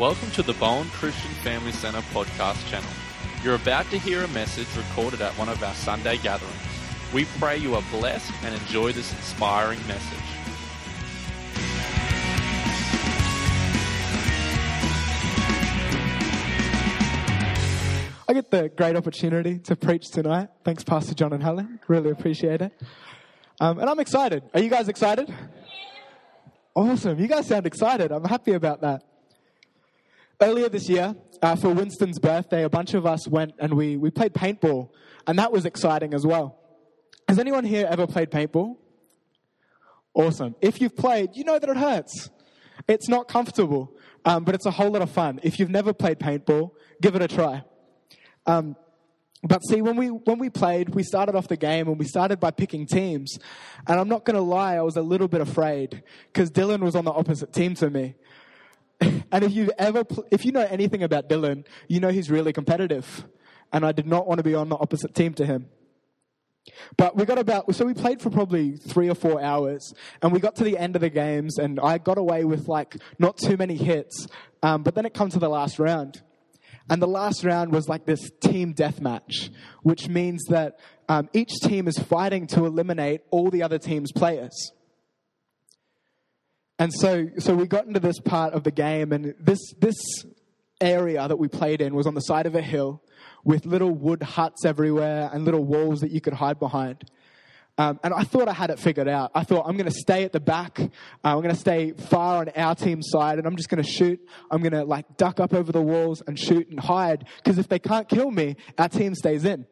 Welcome to the Bowen Christian Family Center podcast channel. You're about to hear a message recorded at one of our Sunday gatherings. We pray you are blessed and enjoy this inspiring message. I get the great opportunity to preach tonight. Thanks, Pastor John and Helen. Really appreciate it. Um, and I'm excited. Are you guys excited? Awesome. You guys sound excited. I'm happy about that. Earlier this year, uh, for Winston's birthday, a bunch of us went and we, we played paintball. And that was exciting as well. Has anyone here ever played paintball? Awesome. If you've played, you know that it hurts. It's not comfortable, um, but it's a whole lot of fun. If you've never played paintball, give it a try. Um, but see, when we when we played, we started off the game and we started by picking teams. And I'm not going to lie, I was a little bit afraid because Dylan was on the opposite team to me. and if you ever, pl- if you know anything about Dylan, you know he's really competitive. And I did not want to be on the opposite team to him. But we got about, so we played for probably three or four hours, and we got to the end of the games, and I got away with like not too many hits. Um, but then it comes to the last round. And the last round was like this team deathmatch, which means that um, each team is fighting to eliminate all the other team's players. And so, so we got into this part of the game, and this, this area that we played in was on the side of a hill with little wood huts everywhere and little walls that you could hide behind. Um, and I thought I had it figured out. I thought I'm going to stay at the back. Uh, I'm going to stay far on our team side, and I'm just going to shoot. I'm going to like duck up over the walls and shoot and hide because if they can't kill me, our team stays in.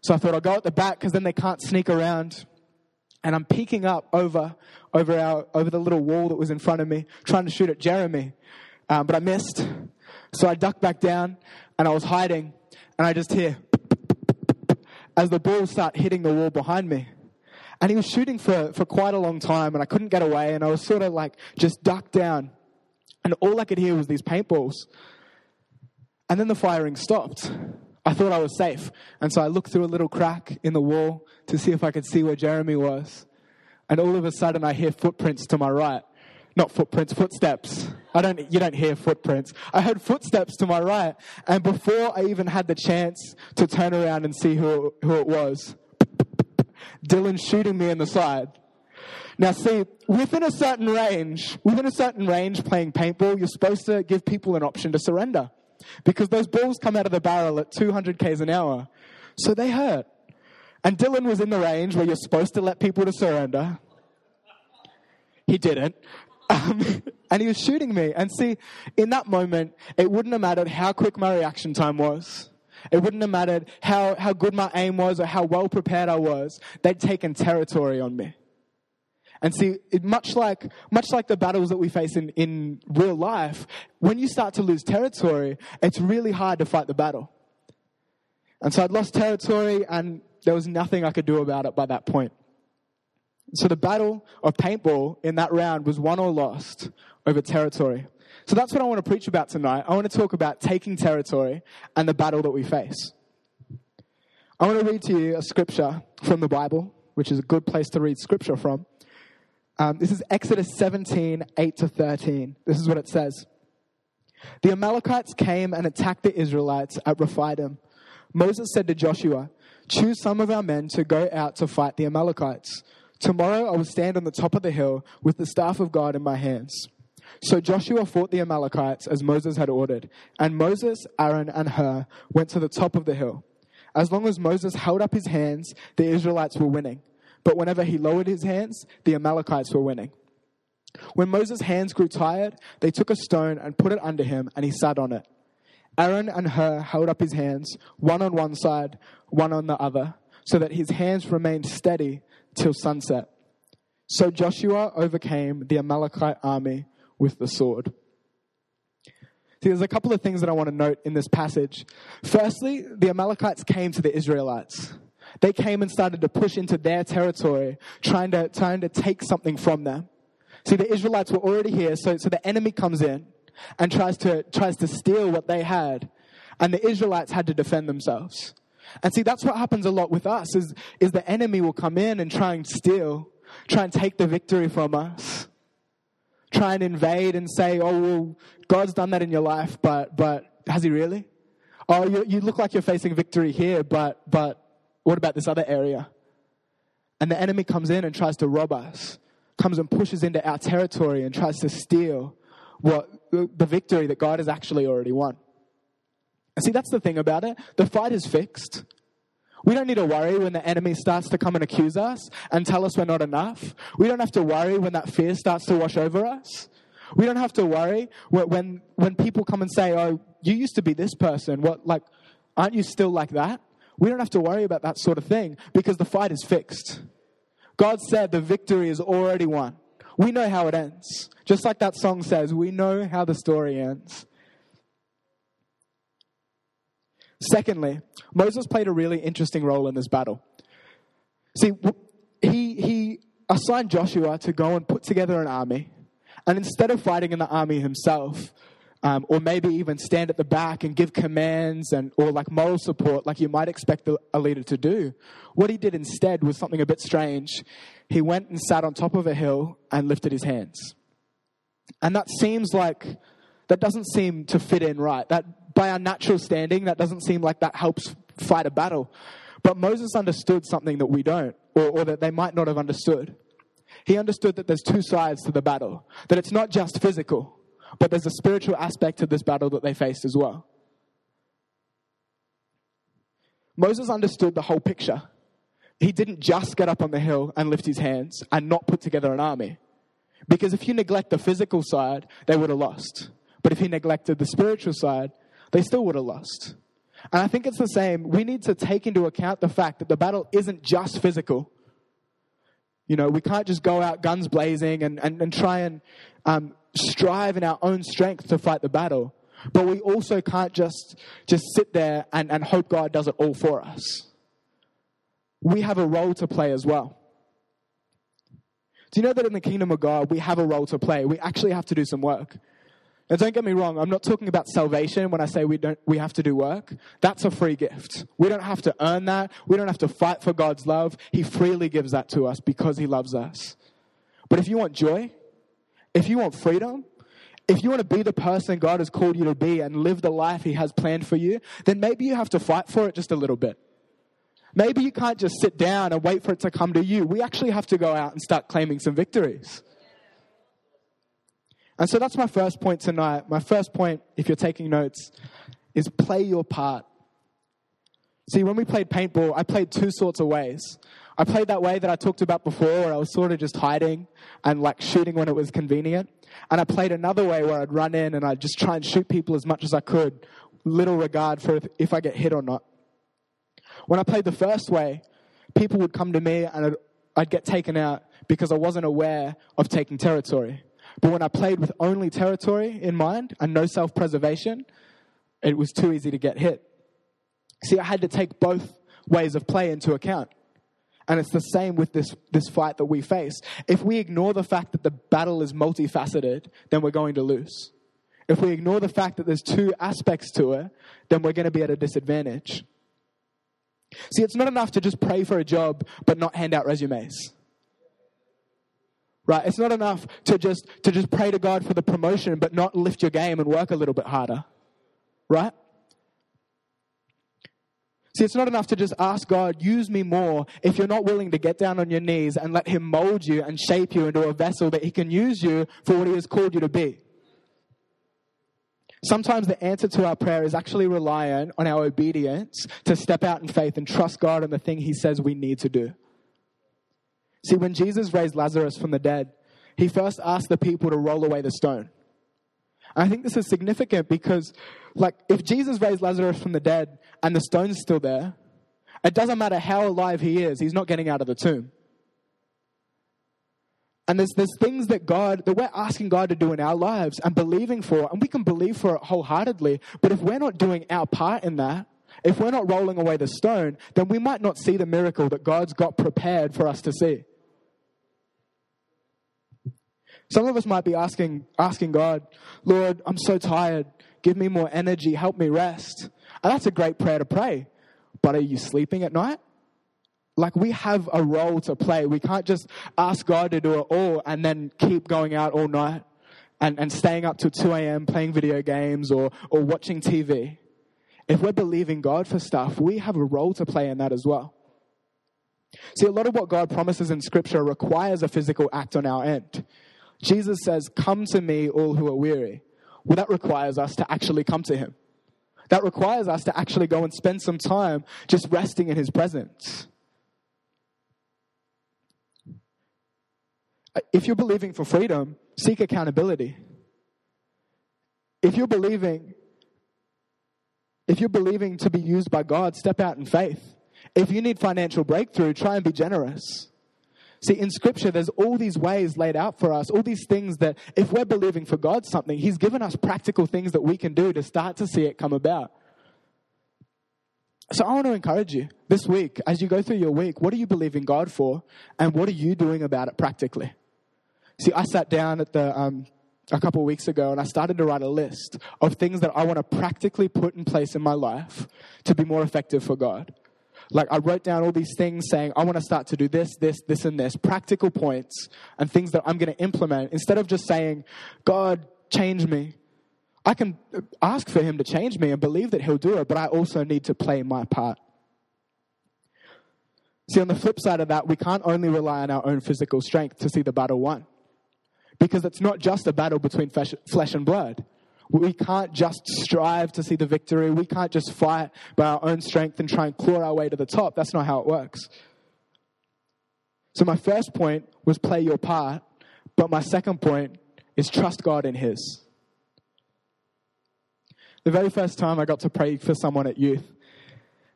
So I thought I'll go at the back because then they can't sneak around. And I'm peeking up over over our over the little wall that was in front of me, trying to shoot at Jeremy, um, but I missed. So I ducked back down, and I was hiding, and I just hear as the balls start hitting the wall behind me. And he was shooting for, for quite a long time, and I couldn't get away, and I was sort of like just ducked down. And all I could hear was these paintballs. And then the firing stopped. I thought I was safe. And so I looked through a little crack in the wall to see if I could see where Jeremy was. And all of a sudden, I hear footprints to my right. Not footprints, footsteps. I don't, you don't hear footprints. I heard footsteps to my right. And before I even had the chance to turn around and see who, who it was, Dylan shooting me in the side. Now, see, within a certain range, within a certain range playing paintball, you're supposed to give people an option to surrender because those balls come out of the barrel at 200 k's an hour. So they hurt. And Dylan was in the range where you're supposed to let people to surrender. He didn't. Um, and he was shooting me. And see, in that moment, it wouldn't have mattered how quick my reaction time was. It wouldn't have mattered how, how good my aim was or how well prepared I was. They'd taken territory on me. And see, it, much like, much like the battles that we face in, in real life, when you start to lose territory, it's really hard to fight the battle. And so I'd lost territory and there was nothing I could do about it by that point. So the battle of paintball in that round was won or lost over territory. So that's what I want to preach about tonight. I want to talk about taking territory and the battle that we face. I want to read to you a scripture from the Bible, which is a good place to read scripture from. Um, this is Exodus 17, 8 to 13. This is what it says. The Amalekites came and attacked the Israelites at Rephidim. Moses said to Joshua, Choose some of our men to go out to fight the Amalekites. Tomorrow I will stand on the top of the hill with the staff of God in my hands. So Joshua fought the Amalekites as Moses had ordered, and Moses, Aaron, and Hur went to the top of the hill. As long as Moses held up his hands, the Israelites were winning. But whenever he lowered his hands, the Amalekites were winning. When Moses' hands grew tired, they took a stone and put it under him, and he sat on it. Aaron and Hur held up his hands, one on one side, one on the other, so that his hands remained steady till sunset. So Joshua overcame the Amalekite army with the sword. See, there's a couple of things that I want to note in this passage. Firstly, the Amalekites came to the Israelites. They came and started to push into their territory, trying to, trying to take something from them. See, the Israelites were already here, so, so the enemy comes in and tries to, tries to steal what they had. And the Israelites had to defend themselves. And see, that's what happens a lot with us, is, is the enemy will come in and try and steal, try and take the victory from us try and invade and say, oh, well, God's done that in your life, but, but has he really? Oh, you, you look like you're facing victory here, but, but what about this other area? And the enemy comes in and tries to rob us, comes and pushes into our territory and tries to steal what the victory that God has actually already won. And see, that's the thing about it. The fight is fixed. We don't need to worry when the enemy starts to come and accuse us and tell us we're not enough. We don't have to worry when that fear starts to wash over us. We don't have to worry when, when people come and say, oh, you used to be this person. What, like, aren't you still like that? We don't have to worry about that sort of thing because the fight is fixed. God said the victory is already won. We know how it ends. Just like that song says, we know how the story ends. Secondly, Moses played a really interesting role in this battle. See, he, he assigned Joshua to go and put together an army. And instead of fighting in the army himself, um, or maybe even stand at the back and give commands and or like moral support like you might expect a leader to do. What he did instead was something a bit strange. He went and sat on top of a hill and lifted his hands. And that seems like that doesn't seem to fit in right. That by our natural standing, that doesn't seem like that helps fight a battle. But Moses understood something that we don't, or, or that they might not have understood. He understood that there's two sides to the battle, that it's not just physical, but there's a spiritual aspect to this battle that they faced as well. Moses understood the whole picture. He didn't just get up on the hill and lift his hands and not put together an army. Because if you neglect the physical side, they would have lost. But if he neglected the spiritual side, they still would have lost. And I think it's the same. We need to take into account the fact that the battle isn't just physical. You know, we can't just go out guns blazing and, and, and try and um, strive in our own strength to fight the battle. But we also can't just, just sit there and, and hope God does it all for us. We have a role to play as well. Do you know that in the kingdom of God, we have a role to play? We actually have to do some work. Now, don't get me wrong, I'm not talking about salvation when I say we, don't, we have to do work. That's a free gift. We don't have to earn that. We don't have to fight for God's love. He freely gives that to us because He loves us. But if you want joy, if you want freedom, if you want to be the person God has called you to be and live the life He has planned for you, then maybe you have to fight for it just a little bit. Maybe you can't just sit down and wait for it to come to you. We actually have to go out and start claiming some victories. And so that's my first point tonight. My first point, if you're taking notes, is play your part. See, when we played paintball, I played two sorts of ways. I played that way that I talked about before, where I was sort of just hiding and like shooting when it was convenient. And I played another way where I'd run in and I'd just try and shoot people as much as I could, little regard for if, if I get hit or not. When I played the first way, people would come to me and I'd, I'd get taken out because I wasn't aware of taking territory. But when I played with only territory in mind and no self preservation, it was too easy to get hit. See, I had to take both ways of play into account. And it's the same with this, this fight that we face. If we ignore the fact that the battle is multifaceted, then we're going to lose. If we ignore the fact that there's two aspects to it, then we're going to be at a disadvantage. See, it's not enough to just pray for a job but not hand out resumes right? It's not enough to just, to just pray to God for the promotion, but not lift your game and work a little bit harder, right? See, it's not enough to just ask God, use me more, if you're not willing to get down on your knees and let Him mold you and shape you into a vessel that He can use you for what He has called you to be. Sometimes the answer to our prayer is actually reliant on our obedience to step out in faith and trust God in the thing He says we need to do. See, when Jesus raised Lazarus from the dead, he first asked the people to roll away the stone. I think this is significant because, like, if Jesus raised Lazarus from the dead and the stone's still there, it doesn't matter how alive he is, he's not getting out of the tomb. And there's, there's things that God, that we're asking God to do in our lives and believing for, and we can believe for it wholeheartedly, but if we're not doing our part in that, if we're not rolling away the stone, then we might not see the miracle that God's got prepared for us to see. Some of us might be asking, asking God, Lord, I'm so tired. Give me more energy. Help me rest. And that's a great prayer to pray. But are you sleeping at night? Like we have a role to play. We can't just ask God to do it all and then keep going out all night. and, and staying up till 2 a.m. playing video games or, or watching TV, if we're believing God for stuff, we have a role to play in that as well. See, a lot of what God promises in Scripture requires a physical act on our end. Jesus says, Come to me, all who are weary. Well, that requires us to actually come to Him. That requires us to actually go and spend some time just resting in His presence. If you're believing for freedom, seek accountability. If you're believing, if you're believing to be used by God, step out in faith. If you need financial breakthrough, try and be generous. See, in Scripture, there's all these ways laid out for us, all these things that if we're believing for God something, He's given us practical things that we can do to start to see it come about. So I want to encourage you this week, as you go through your week, what are you believing God for, and what are you doing about it practically? See, I sat down at the um, a couple weeks ago and I started to write a list of things that I want to practically put in place in my life to be more effective for God. Like I wrote down all these things saying, I want to start to do this, this, this, and this, practical points and things that I'm going to implement instead of just saying, God, change me. I can ask for Him to change me and believe that He'll do it, but I also need to play my part. See, on the flip side of that, we can't only rely on our own physical strength to see the battle won. Because it's not just a battle between flesh and blood. We can't just strive to see the victory. We can't just fight by our own strength and try and claw our way to the top. That's not how it works. So, my first point was play your part, but my second point is trust God in His. The very first time I got to pray for someone at youth,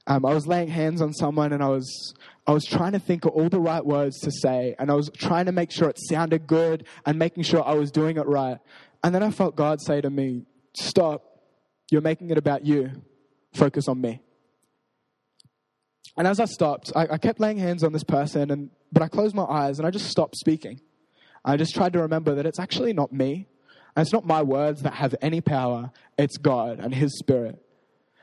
um, I was laying hands on someone and I was, I was trying to think of all the right words to say and I was trying to make sure it sounded good and making sure I was doing it right. And then I felt God say to me, Stop. You're making it about you. Focus on me. And as I stopped, I, I kept laying hands on this person, and, but I closed my eyes and I just stopped speaking. I just tried to remember that it's actually not me. And it's not my words that have any power, it's God and His Spirit.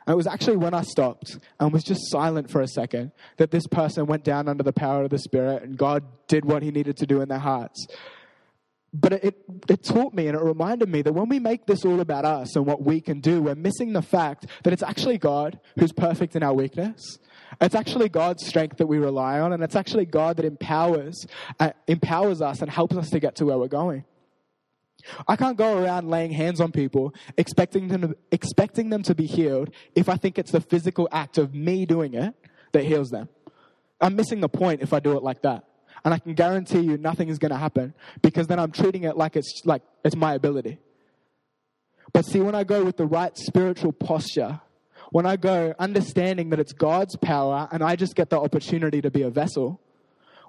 And it was actually when I stopped and was just silent for a second that this person went down under the power of the Spirit and God did what He needed to do in their hearts. But it, it taught me and it reminded me that when we make this all about us and what we can do, we're missing the fact that it's actually God who's perfect in our weakness. It's actually God's strength that we rely on, and it's actually God that empowers, uh, empowers us and helps us to get to where we're going. I can't go around laying hands on people expecting them, to, expecting them to be healed if I think it's the physical act of me doing it that heals them. I'm missing the point if I do it like that. And I can guarantee you nothing is going to happen because then I'm treating it like it's like it's my ability. But see, when I go with the right spiritual posture, when I go understanding that it's God's power and I just get the opportunity to be a vessel,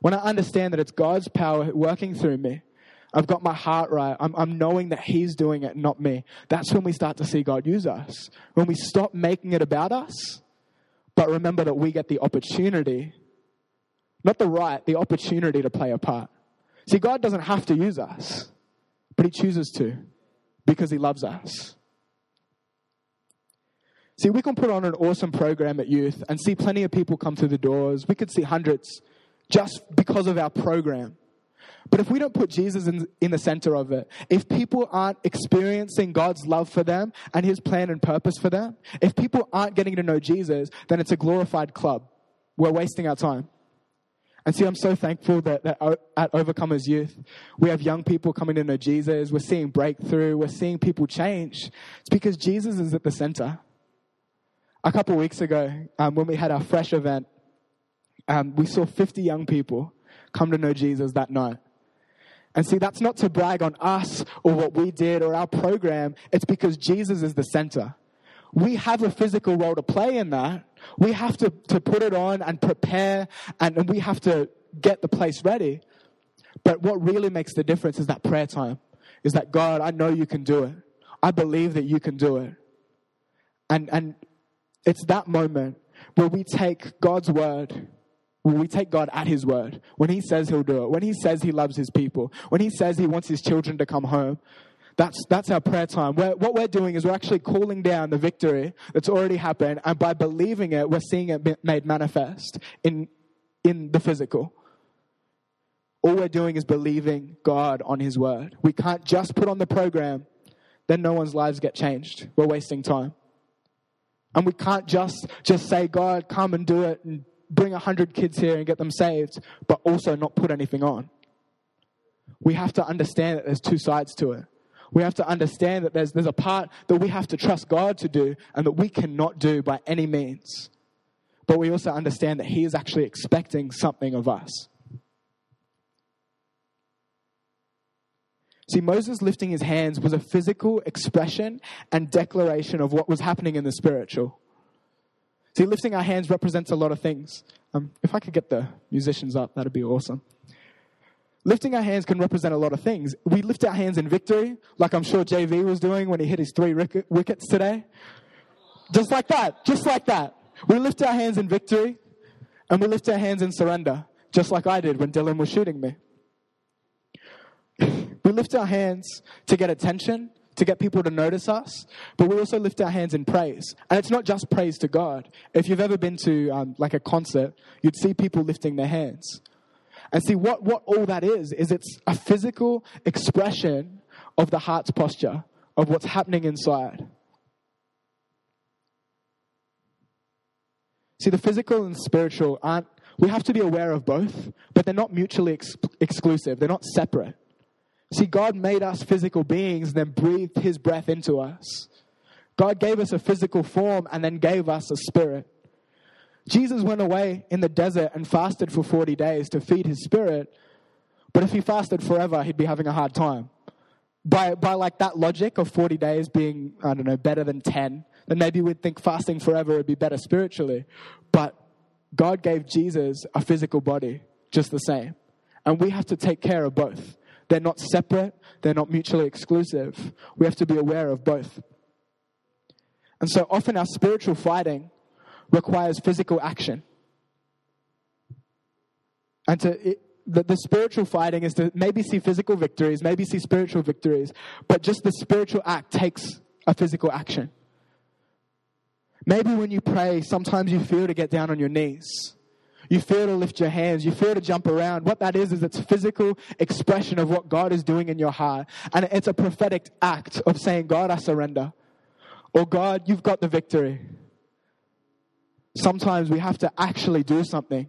when I understand that it's God's power working through me, I've got my heart right. I'm, I'm knowing that He's doing it, not me. That's when we start to see God use us. When we stop making it about us, but remember that we get the opportunity not the right, the opportunity to play a part. See, God doesn't have to use us, but He chooses to because He loves us. See, we can put on an awesome program at youth and see plenty of people come through the doors. We could see hundreds just because of our program. But if we don't put Jesus in, in the center of it, if people aren't experiencing God's love for them and His plan and purpose for them, if people aren't getting to know Jesus, then it's a glorified club. We're wasting our time. And see, I'm so thankful that, that at Overcomers Youth, we have young people coming to know Jesus. We're seeing breakthrough. We're seeing people change. It's because Jesus is at the center. A couple weeks ago, um, when we had our fresh event, um, we saw 50 young people come to know Jesus that night. And see, that's not to brag on us or what we did or our program. It's because Jesus is the center we have a physical role to play in that. We have to, to put it on and prepare, and, and we have to get the place ready. But what really makes the difference is that prayer time. Is that God, I know you can do it. I believe that you can do it. And, and it's that moment where we take God's word, when we take God at His word, when He says He'll do it, when He says He loves His people, when He says He wants His children to come home, that's, that's our prayer time. We're, what we're doing is we're actually calling down the victory that's already happened, and by believing it, we're seeing it made manifest in, in the physical. all we're doing is believing God on His word. We can't just put on the program, then no one's lives get changed. We're wasting time. And we can't just, just say, God, come and do it and bring 100 kids here and get them saved, but also not put anything on. We have to understand that there's two sides to it. We have to understand that there's, there's a part that we have to trust God to do and that we cannot do by any means. But we also understand that He is actually expecting something of us. See, Moses lifting his hands was a physical expression and declaration of what was happening in the spiritual. See, lifting our hands represents a lot of things. Um, if I could get the musicians up, that'd be awesome. Lifting our hands can represent a lot of things. We lift our hands in victory, like I'm sure JV was doing when he hit his three wickets today. Just like that, just like that. We lift our hands in victory, and we lift our hands in surrender, just like I did when Dylan was shooting me. we lift our hands to get attention, to get people to notice us, but we also lift our hands in praise. And it's not just praise to God. If you've ever been to um, like a concert, you'd see people lifting their hands. And see, what, what all that is, is it's a physical expression of the heart's posture, of what's happening inside. See, the physical and spiritual aren't, we have to be aware of both, but they're not mutually ex- exclusive, they're not separate. See, God made us physical beings and then breathed his breath into us. God gave us a physical form and then gave us a spirit. Jesus went away in the desert and fasted for 40 days to feed his spirit, but if he fasted forever, he'd be having a hard time. By, by like that logic of 40 days being, I don't know, better than 10, then maybe we'd think fasting forever would be better spiritually. But God gave Jesus a physical body just the same. And we have to take care of both. They're not separate, they're not mutually exclusive. We have to be aware of both. And so often our spiritual fighting requires physical action. And to, it, the, the spiritual fighting is to maybe see physical victories, maybe see spiritual victories, but just the spiritual act takes a physical action. Maybe when you pray, sometimes you feel to get down on your knees. You feel to lift your hands. You feel to jump around. What that is, is it's physical expression of what God is doing in your heart. And it's a prophetic act of saying, God, I surrender. Or God, you've got the victory. Sometimes we have to actually do something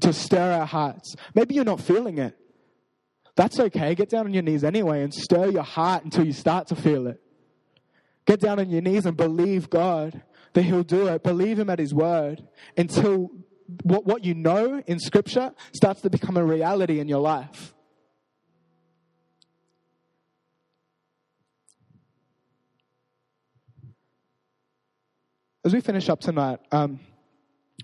to stir our hearts. Maybe you're not feeling it. That's okay. Get down on your knees anyway and stir your heart until you start to feel it. Get down on your knees and believe God that He'll do it. Believe Him at His word until what, what you know in Scripture starts to become a reality in your life. As we finish up tonight, um,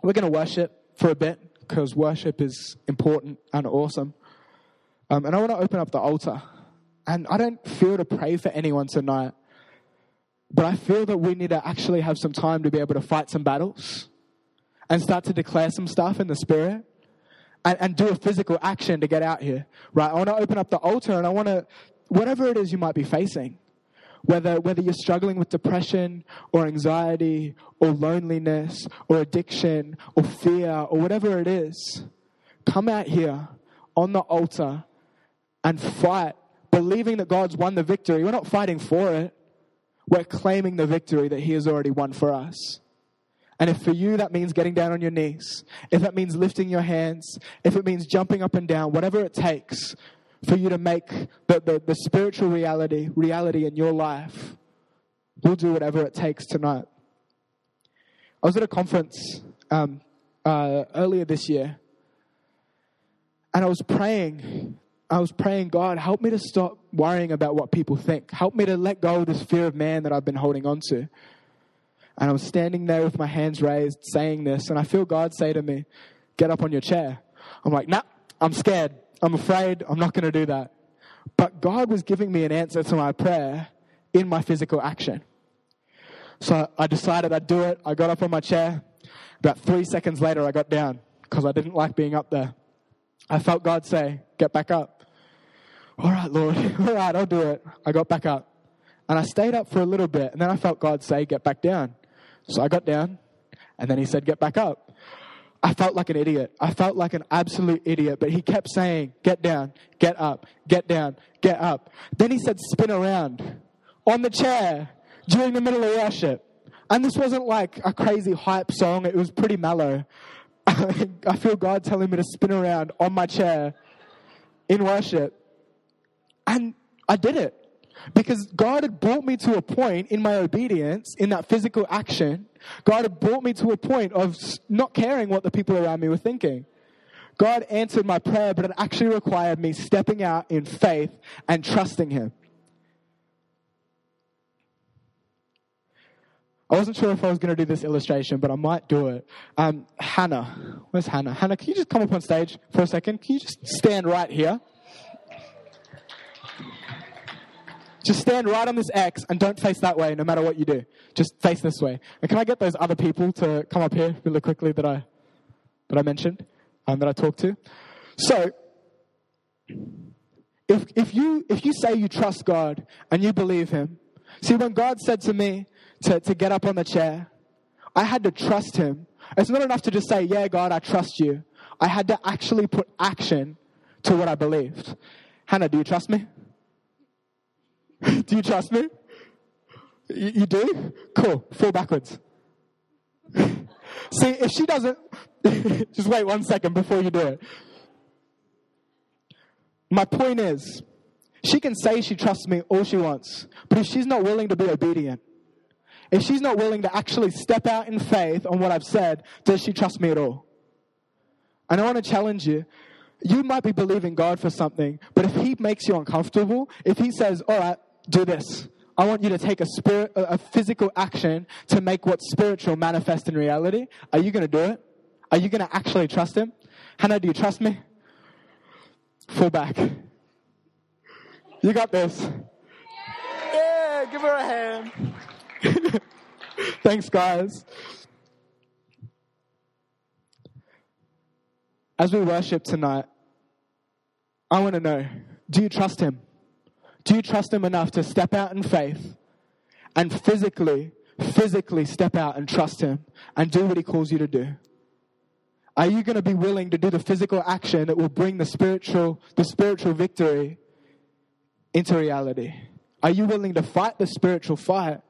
we're going to worship for a bit because worship is important and awesome. Um, and I want to open up the altar. And I don't feel to pray for anyone tonight, but I feel that we need to actually have some time to be able to fight some battles and start to declare some stuff in the spirit and, and do a physical action to get out here, right? I want to open up the altar and I want to, whatever it is you might be facing, whether, whether you're struggling with depression or anxiety or loneliness or addiction or fear or whatever it is, come out here on the altar and fight, believing that God's won the victory. We're not fighting for it, we're claiming the victory that He has already won for us. And if for you that means getting down on your knees, if that means lifting your hands, if it means jumping up and down, whatever it takes for you to make the, the, the spiritual reality reality in your life, we'll do whatever it takes tonight. I was at a conference um, uh, earlier this year, and I was praying. I was praying, God, help me to stop worrying about what people think. Help me to let go of this fear of man that I've been holding on to. And I was standing there with my hands raised saying this, and I feel God say to me, Get up on your chair. I'm like, Nah, I'm scared. I'm afraid. I'm not going to do that. But God was giving me an answer to my prayer in my physical action. So I decided I'd do it. I got up on my chair. About three seconds later, I got down because I didn't like being up there. I felt God say, Get back up. All right, Lord. All right, I'll do it. I got back up. And I stayed up for a little bit, and then I felt God say, Get back down. So I got down, and then he said, Get back up. I felt like an idiot. I felt like an absolute idiot, but he kept saying, Get down, get up, get down, get up. Then he said, Spin around on the chair during the middle of worship. And this wasn't like a crazy hype song, it was pretty mellow. I feel God telling me to spin around on my chair in worship. And I did it because God had brought me to a point in my obedience, in that physical action. God had brought me to a point of not caring what the people around me were thinking. God answered my prayer, but it actually required me stepping out in faith and trusting Him. I wasn't sure if I was going to do this illustration, but I might do it. Um, Hannah, where's Hannah? Hannah, can you just come up on stage for a second? Can you just stand right here? Just stand right on this X and don't face that way no matter what you do. Just face this way. And can I get those other people to come up here really quickly that I, that I mentioned and um, that I talked to? So, if, if, you, if you say you trust God and you believe Him, see, when God said to me, to, to get up on the chair. I had to trust him. It's not enough to just say, Yeah, God, I trust you. I had to actually put action to what I believed. Hannah, do you trust me? do you trust me? You, you do? Cool. Fall backwards. See, if she doesn't, just wait one second before you do it. My point is, she can say she trusts me all she wants, but if she's not willing to be obedient, if she's not willing to actually step out in faith on what I've said, does she trust me at all? And I want to challenge you. You might be believing God for something, but if He makes you uncomfortable, if He says, All right, do this, I want you to take a spirit, a physical action to make what's spiritual manifest in reality. Are you going to do it? Are you going to actually trust Him? Hannah, do you trust me? Fall back. You got this. Yeah, give her a hand. Thanks, guys. As we worship tonight, I want to know do you trust Him? Do you trust Him enough to step out in faith and physically, physically step out and trust Him and do what He calls you to do? Are you going to be willing to do the physical action that will bring the spiritual, the spiritual victory into reality? Are you willing to fight the spiritual fight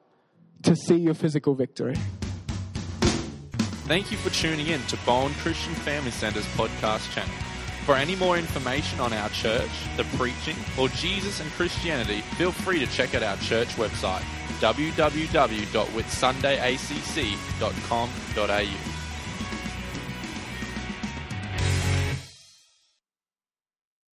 to see your physical victory. Thank you for tuning in to Bowen Christian Family Center's podcast channel. For any more information on our church, the preaching, or Jesus and Christianity, feel free to check out our church website www.whitsundayacc.com.au.